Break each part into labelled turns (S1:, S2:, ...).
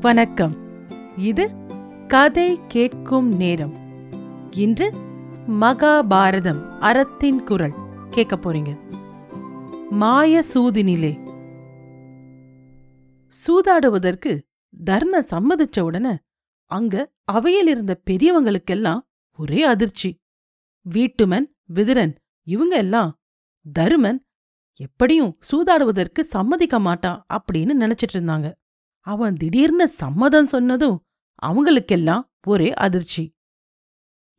S1: வணக்கம். இது கதை கேட்கும் நேரம். இன்று மகாபாரதம் அறத்தின் குரல். கேட்க போறீங்க. மாய சூதினிலே. சூதாடுவதற்கு தர்ம சம்மதிச்ச உடனே அங்க அவையில் இருந்த பெரியவங்களுக்கெல்லாம் ஒரே அதிர்ச்சி. வீட்டுமன் விதிரன் இவங்க எல்லாம் தருமன் எப்படியும் சூதாடுவதற்கு சம்மதிக்க மாட்டான் அப்படின்னு நினைச்சிட்டு இருந்தாங்க. அவன் திடீர்னு சம்மதம் சொன்னதும் அவங்களுக்கெல்லாம் ஒரே அதிர்ச்சி.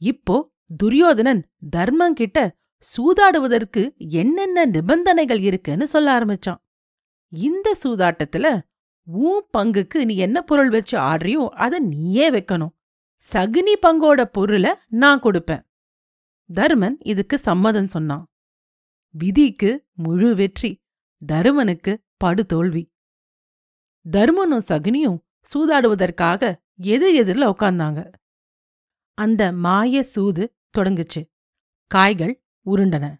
S1: இப்போ துரியோதனன் தர்மங்கிட்ட சூதாடுவதற்கு என்னென்ன நிபந்தனைகள் இருக்குன்னு சொல்ல ஆரம்பிச்சான். இந்த சூதாட்டத்துல உன் பங்குக்கு நீ என்ன பொருள் வச்சு ஆடுறியோ அதை நீயே வைக்கணும். சகுனி பங்கோட பொருளை நான் கொடுப்பேன். தருமன் இதுக்கு சம்மதம் சொன்னான். விதிக்கு முழு வெற்றி தருமனுக்கு படுதோல்வி. தர்மனும் சகுனியும் சூதாடுவதற்காக எதிர் எதிரில் உட்கார்ந்தாங்க அந்த மாய சூது தொடங்குச்சு. காய்கள் உருண்டன.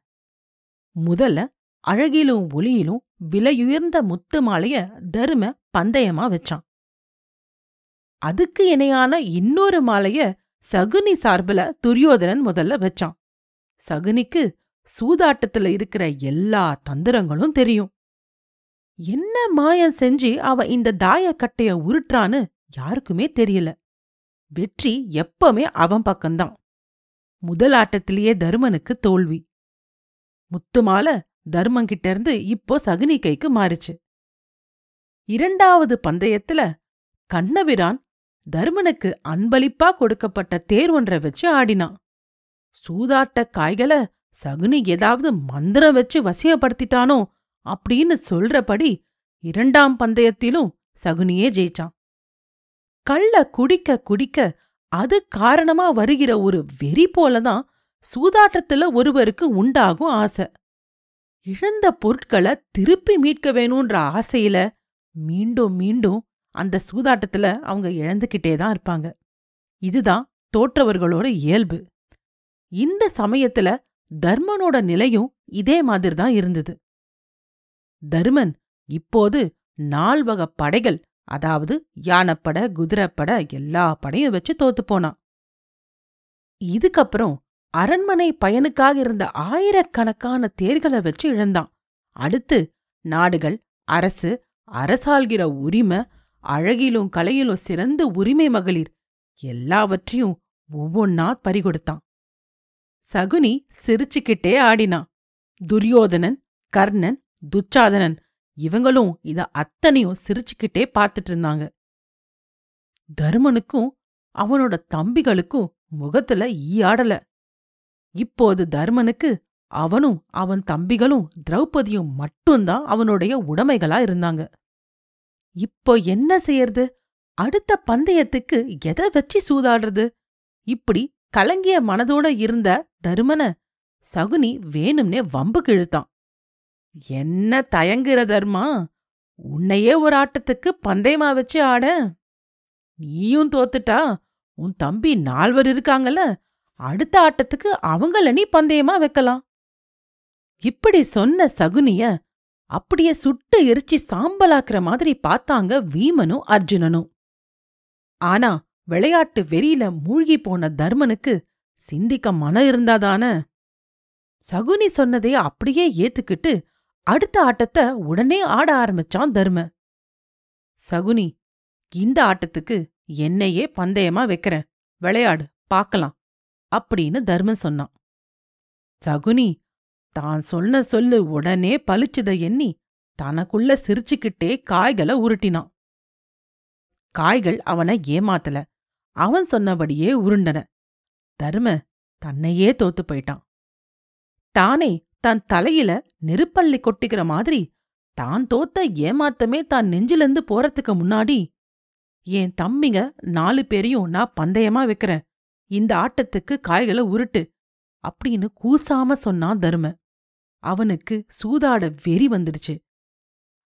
S1: முதல்ல அழகிலும் ஒளியிலும் விலையுயர்ந்த முத்து மாலைய தரும பந்தயமா வச்சான். அதுக்கு இணையான இன்னொரு மாலைய சகுனி சார்புல துரியோதனன் முதல்ல வச்சான். சகுனிக்கு சூதாட்டத்துல இருக்கிற எல்லா தந்திரங்களும் தெரியும். என்ன மாயம் செஞ்சு அவ இந்த தாயக்கட்டைய உருட்டுறான்னு யாருக்குமே தெரியல. வெற்றி எப்பவுமே அவன் பக்கம்தான். முதல் ஆட்டத்திலேயே தருமனுக்கு தோல்வி. முத்துமால தர்மங்கிட்ட இருந்து இப்போ சகுனி கைக்கு மாறுச்சு. இரண்டாவது பந்தயத்துல கண்ணபிரான் தர்மனுக்கு அன்பளிப்பா கொடுக்கப்பட்ட தேர் ஒன்றை வச்சு ஆடினான். சூதாட்ட காய்களை சகுனி ஏதாவது மந்திரம் வச்சு வசியப்படுத்திட்டானோ அப்படின்னு சொல்றபடி இரண்டாம் பந்தயத்திலும் சகுனியே ஜெயிச்சான். கள்ள குடிக்க குடிக்க அது காரணமா வருகிற ஒரு வெறி போலதான் சூதாட்டத்துல ஒருவருக்கு உண்டாகும் ஆசை. இழந்த பொருட்களை திருப்பி மீட்க வேணும்ன்ற ஆசையில மீண்டும் மீண்டும் அந்த சூதாட்டத்துல அவங்க இழந்துகிட்டே தான் இருப்பாங்க. இதுதான் தோற்றவர்களோட இயல்பு. இந்த சமயத்துல தர்மனோட நிலையும் இதே மாதிரி தான் இருந்தது. தருமன் இப்போது நால்வகப் படைகள் அதாவது யானைப்பட குதிரைப்பட எல்லா படையும் வச்சு தோத்து போனான். இதுக்கப்புறம் அரண்மனை பயனுக்காக இருந்த ஆயிரக்கணக்கான தேர்களை வச்சு இழந்தான். அடுத்து நாடுகள் அரசு அரசாள்கிற உரிமை அழகிலும் கலையிலும் சிறந்த உரிமை மகளிர் எல்லாவற்றையும் ஒவ்வொன்னா பறிகொடுத்தான். சகுனி சிரிச்சுக்கிட்டே ஆடினான். துரியோதனன் கர்ணன் துச்சாதனன். இவங்களும் இத அத்தனையும் சிரிச்சுக்கிட்டே பார்த்துட்டு இருந்தாங்க. தருமனுக்கும் அவனோட தம்பிகளுக்கும் முகத்துல ஈயாடல. இப்போது தர்மனுக்கு அவனும் அவன் தம்பிகளும் திரௌபதியும் மட்டும்தான் அவனுடைய உடைமைகளா இருந்தாங்க. இப்போ என்ன செய்யறது? அடுத்த பந்தயத்துக்கு எதை வச்சு சூதாடுறது? இப்படி கலங்கிய மனதோட இருந்த தருமன சகுனி வேணும்னே வம்புக்கு இழுத்தான் என்ன தயங்குற தர்மா? உன்னையே ஒரு ஆட்டத்துக்கு பந்தயமா வச்சு ஆட. நீயும் தோத்துட்டா உன் தம்பி நால்வர் இருக்காங்கல்ல அடுத்த ஆட்டத்துக்கு அவங்கள நீ பந்தயமா வைக்கலாம். இப்படி சொன்ன சகுனிய அப்படியே சுட்டு எரிச்சு சாம்பலாக்குற மாதிரி பார்த்தாங்க வீமனும் அர்ஜுனனும். ஆனா விளையாட்டு வெறியில மூழ்கி போன தர்மனுக்கு சிந்திக்க மனம் இருந்தாதான? சகுனி சொன்னதை அப்படியே ஏத்துக்கிட்டு அடுத்த ஆட்டத்தை உடனே ஆட ஆரம்பிச்சான் தர்ம. சகுனி இந்த ஆட்டத்துக்கு என்னையே பந்தயமா வைக்கிறேன். விளையாடு பாக்கலாம் அப்படின்னு தர்மன் சொன்னான். சகுனி தான் சொன்ன சொல்லு உடனே பளிச்சுத எண்ணி தனக்குள்ள சிரிச்சுக்கிட்டே காய்களை உருட்டினான். காய்கள் அவனை ஏமாத்தல. அவன் சொன்னபடியே உருண்டன. தர்ம தன்னையே தோத்து போயிட்டான். தானே தன் தலையில நெருப்பள்ளி கொட்டிக்கிற மாதிரி தான் தோத்த ஏமாத்தமே தான் நெஞ்சிலிருந்து போறதுக்கு முன்னாடி என் தம்பிங்க நாலு பேரையும் நான் பந்தயமா வைக்கிறேன். இந்த ஆட்டத்துக்கு காய்களை உருட்டு அப்படின்னு கூசாம சொன்னான் தரும. அவனுக்கு சூதாட வெறி வந்துடுச்சு.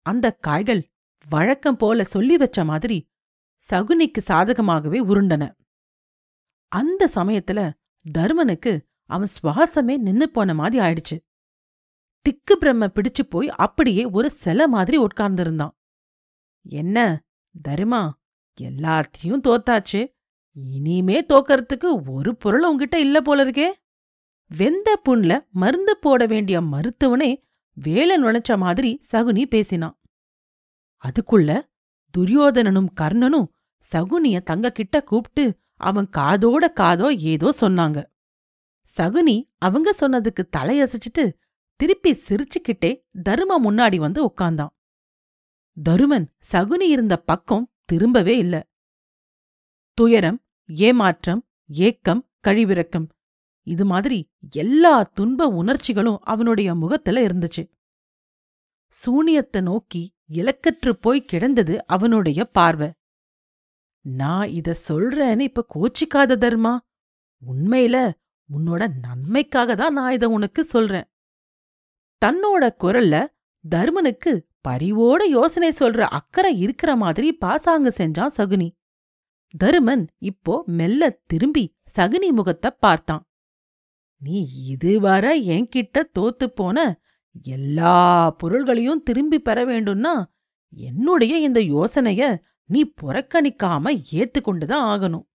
S1: அந்த காய்கள் வழக்கம் போல சொல்லி வச்ச மாதிரி சகுனிக்கு சாதகமாகவே உருண்டன. அந்த சமயத்துல தருமனுக்கு அவன் சுவாசமே நின்னு போன மாதிரி ஆயிடுச்சு. திக்கு பிரம்ம பிடிச்சு போய் அப்படியே ஒரு சில மாதிரி உட்கார்ந்திருந்தான். என்ன தருமா எல்லாத்தையும் தோத்தாச்சு. இனிமே தோக்கறதுக்கு ஒரு பொருள் உன்கிட்ட இல்ல போல இருக்கே. வெந்த புண்ல மருந்து போட வேண்டிய மருத்துவனே வேலை நுழைச்ச மாதிரி சகுனி பேசினான். அதுக்குள்ள துரியோதனனும் கர்ணனும் சகுனிய தங்க கிட்ட கூப்பிட்டு அவன் காதோட காதோ ஏதோ சொன்னாங்க. சகுனி அவங்க சொன்னதுக்கு தலையசைச்சிட்டு திருப்பி சிரிச்சுக்கிட்டே தரும முன்னாடி வந்து உட்கார்ந்தான் தருமன் சகுனி இருந்த பக்கம் திரும்பவே இல்ல. துயரம் ஏமாற்றம் ஏக்கம் கழிவிறக்கம் இது மாதிரி எல்லா துன்ப உணர்ச்சிகளும் அவனுடைய முகத்துல இருந்துச்சு. சூனியத்தை நோக்கி இலக்கற்று போய் கிடந்தது அவனுடைய பார்வை. நான் இத சொல்றேன்னு இப்ப கோச்சிக்காத தர்மா? உண்மையில உன்னோட நன்மைக்காக தான் நான் இத உனக்கு சொல்றேன். தன்னோட குரல்ல தர்மனுக்கு பரிவோட யோசனை சொல்ற அக்கறை இருக்கிற மாதிரி பாசாங்கு செஞ்சான் சகுனி. தருமன் இப்போ மெல்ல திரும்பி சகுனி முகத்தை பார்த்தான். நீ இதுவரை என்கிட்ட தோத்து போன எல்லா பொருள்களையும் திரும்பி பெற வேண்டும்னா என்னுடைய இந்த யோசனைய நீ புறக்கணிக்காம ஏத்துக்கொண்டுதான் ஆகணும்.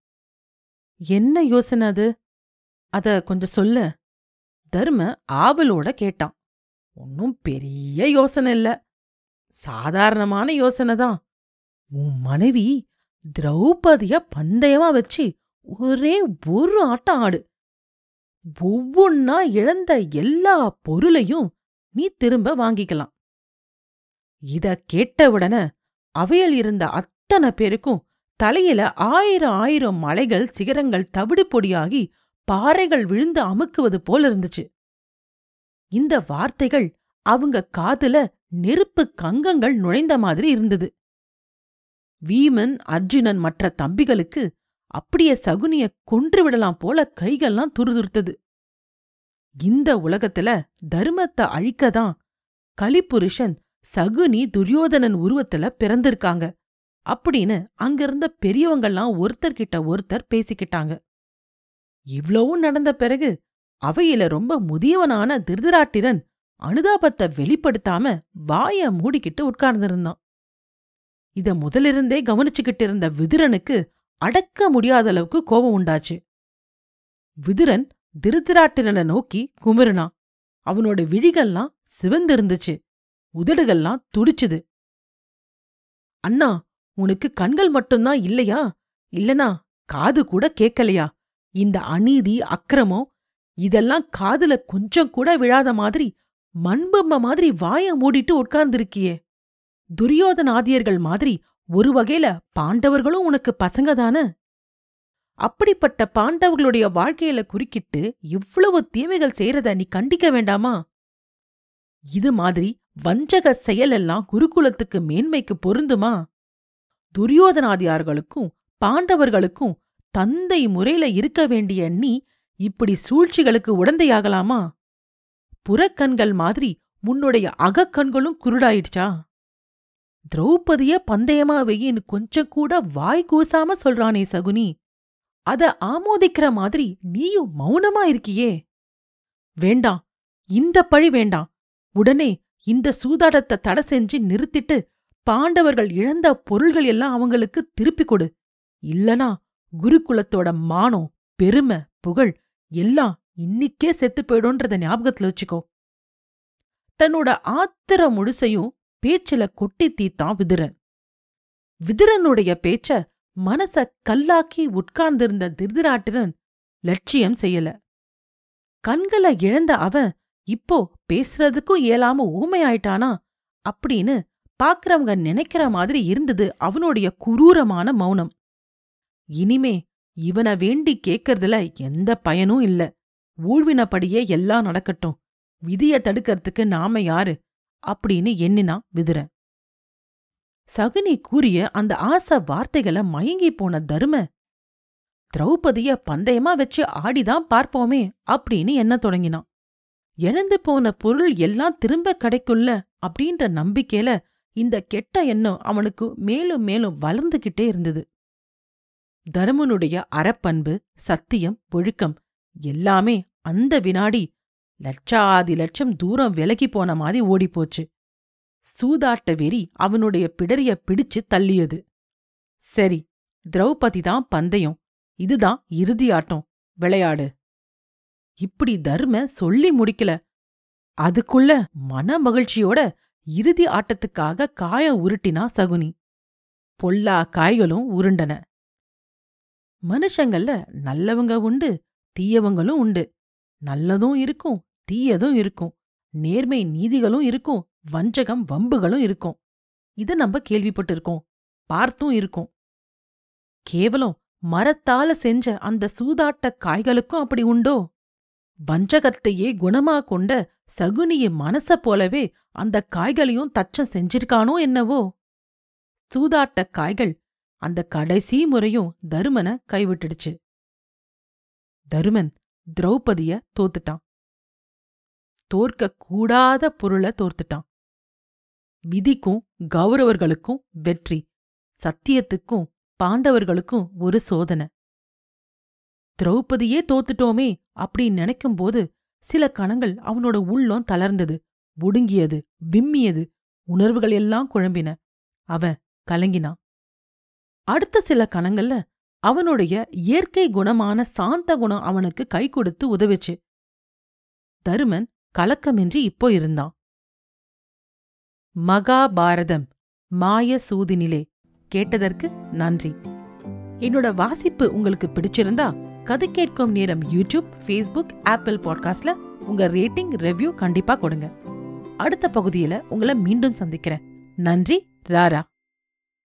S1: என்ன யோசனை அது? அத கொஞ்சம் சொல்ல. தர்ம ஆவலோட கேட்டான். ஒன்னும் பெரிய யோசனை இல்ல. சாதாரணமான யோசனை தான். உன் மனைவி திரௌபதிய பந்தயமா வச்சு ஒரே ஒரு ஆட்டம் ஆடு. ஒவ்வொன்னா இழந்த எல்லா பொருளையும் நீ திரும்ப வாங்கிக்கலாம். இத கேட்டவுடனே அவையில் இருந்த அத்தனை பேருக்கும் தலையில ஆயிரம் ஆயிரம் மலைகள் சிகரங்கள் தவிடு பொடியாகி பாறைகள் விழுந்து அமுக்குவது போல இருந்துச்சு. இந்த வார்த்தைகள் அவங்க காதுல நெருப்பு கங்கங்கள் நுழைந்த மாதிரி இருந்தது. வீமன் அர்ஜுனன் மற்ற தம்பிகளுக்கு அப்படியே சகுனிய கொன்றுவிடலாம் போல கைகள்லாம் துருதுருத்தது. இந்த உலகத்துல தர்மத்தை அழிக்கதான் கலிபுருஷன் சகுனி துரியோதனன் உருவத்துல பிறந்திருக்காங்க அப்படின்னு அங்கிருந்த பெரியவங்கெல்லாம் ஒருத்தர்கிட்ட ஒருத்தர் பேசிக்கிட்டாங்க. இவ்வளவும் நடந்த பிறகு அவையில ரொம்ப முதியவனான திருதராட்டிரன் அனுதாபத்தை வெளிப்படுத்தாம வாய மூடிக்கிட்டு உட்கார்ந்திருந்தான். இத முதலிருந்தே கவனிச்சுக்கிட்டு இருந்த விதுரனுக்கு அடக்க முடியாத அளவுக்கு கோபம் உண்டாச்சு. விதுரன் திருதராட்டிரனை நோக்கி குமுறினான். அவனோட விழிகள்லாம் சிவந்திருந்துச்சு. உதடுகள்லாம் துடிச்சுது. அண்ணா உனக்கு கண்கள் மட்டும்தான் இல்லையா? இல்லனா காது கூட கேக்கலையா இந்த அநீதி அக்கிரமம் இதெல்லாம் காதுல கொஞ்சம் கூட விழாத மாதிரி மண்பொம்ம மாதிரி வாய மூடிட்டு உட்கார்ந்திருக்கியே. துரியோதனாதியர்கள் மாதிரி ஒரு வகையில பாண்டவர்களும் உனக்கு பசங்க தானே அப்படிப்பட்ட பாண்டவர்களுடைய வாழ்க்கையில குறுக்கிட்டு இவ்வளவு தீமைகள் செய்யறத நீ கண்டிக்க வேண்டாமா? இது மாதிரி வஞ்சக செயலெல்லாம் குருகுலத்துக்கு மேன்மைக்கு பொருந்துமா? துரியோதனாதியார்களுக்கும் பாண்டவர்களுக்கும் தந்தை முறையில இருக்க வேண்டிய நீ இப்படி சூழ்ச்சிகளுக்கு உடந்தையாகலாமா? புறக்கண்கள் மாதிரி முன்னுடைய அகக்கண்களும் குருடாயிடுச்சா? திரௌபதிய பந்தயமா வெயின்னு கொஞ்சம் கூட வாய் கூசாம சொல்றானே சகுனி. அத ஆமோதிக்கிற மாதிரி நீயும் மௌனமா இருக்கியே. வேண்டாம் இந்த பழி வேண்டாம். உடனே இந்த சூதாட்டத்தை தடை செஞ்சு நிறுத்திட்டு பாண்டவர்கள் இழந்த பொருள்கள் எல்லாம் அவங்களுக்கு திருப்பிக் கொடு. இல்லனா குருகுலத்தோட மானம் பெருமை புகழ் எல்லாம் இன்னிக்கே செத்து போயிடும்ன்றத ஞாபகத்துல வச்சுக்கோ. தன்னோட ஆத்திர முழுசையும் பேச்சுல கொட்டி தீத்தான் விதுரன். விதுரனுடைய பேச்ச மனச கல்லாக்கி உட்கார்ந்திருந்த திருதிராட்டிரன் லட்சியம் செய்யல. கண்களை இழந்த அவன் இப்போ பேசுறதுக்கும் இயலாம ஊமையாயிட்டானா அப்படின்னு பாக்குறவங்க நினைக்கிற மாதிரி இருந்தது அவனுடைய குரூரமான மௌனம். இனிமே இவனை வேண்டி கேக்கறதுல எந்த பயனும் இல்ல. ஊழ்வினபடியே எல்லாம் நடக்கட்டும். விதிய தடுக்கறதுக்கு நாம யாரு? அப்படின்னு எண்ணினான் விதுர. சகுனி கூறிய அந்த ஆசை வார்த்தைகளை மயங்கி போன தரும திரௌபதிய பந்தயமா வச்சு ஆடிதான் பார்ப்போமே அப்படின்னு என்ன தொடங்கினான். இழந்து போன பொருள் எல்லாம் திரும்ப கிடைக்குல்ல அப்படின்ற நம்பிக்கையில இந்த கெட்ட எண்ணம் அவனுக்கு மேலும் மேலும் வளர்ந்துகிட்டே இருந்தது. தருமனுடைய அறப்பண்பு சத்தியம் ஒழுக்கம் எல்லாமே அந்த வினாடி லட்சாதி லட்சம் தூரம் விலகி போன மாதிரி ஓடிப்போச்சு. சூதாட்ட வெறி அவனுடைய பிடரிய பிடிச்சு தள்ளியது. சரி திரௌபதி தான் பந்தயம். இதுதான் இறுதி ஆட்டம். விளையாடு. இப்படி தர்ம சொல்லி முடிக்கல. அதுக்குள்ள மன மகிழ்ச்சியோட இறுதி ஆட்டத்துக்காக காய உருட்டினா சகுனி. பொல்லா காய்களும் உருண்டன. மனுஷங்கள்ல நல்லவங்க உண்டு தீயவங்களும் உண்டு. நல்லதும் இருக்கும் தீயதும் இருக்கும். நேர்மை நீதிகளும் இருக்கும் வஞ்சகம் வம்புகளும் இருக்கும். இத நம்ம கேள்விப்பட்டிருக்கோம் பார்த்தும் இருக்கும். கேவலம் மரத்தால செஞ்ச அந்த சூதாட்ட காய்களுக்கும் அப்படி உண்டோ? வஞ்சகத்தையே குணமா கொண்ட சகுனிய மனச போலவே அந்த காய்களையும் தச்சம் செஞ்சிருக்கானோ என்னவோ? சூதாட்ட காய்கள் அந்த கடைசி முறையும் தருமன கைவிட்டுடுச்சு. தருமன் திரௌபதிய தோத்துட்டான். தோற்க கூடாத பொருள தோர்த்துட்டான் விதிக்கும் கௌரவர்களுக்கும் வெற்றி சத்தியத்துக்கும் பாண்டவர்களுக்கும் ஒரு சோதனை. திரௌபதியே தோத்துட்டோமே அப்படி நினைக்கும்போது சில கணங்கள் அவனோட உள்ளம் தளர்ந்தது ஒடுங்கியது விம்மியது உணர்வுகள் எல்லாம் குழம்பின. அவன் கலங்கினான். அடுத்த சில கணங்கள்ல அவனுடைய இயற்கை குணமான சாந்த குணம் அவனுக்கு கை கொடுத்து உதவிச்சு. தருமன் கலக்கமின்றி இப்போ இருந்தான். மகாபாரதம் மாய சூதினிலே. கேட்டதற்கு நன்றி. என்னோட வாசிப்பு உங்களுக்கு பிடிச்சிருந்தா கதை கேட்கும் நேரம் யூடியூப் ஃபேஸ்புக் ஆப்பிள் பாட்காஸ்ட்ல உங்க ரேட்டிங் ரெவ்யூ கண்டிப்பா கொடுங்க. அடுத்த பகுதியில உங்களை மீண்டும் சந்திக்கிறேன். நன்றி ராரா.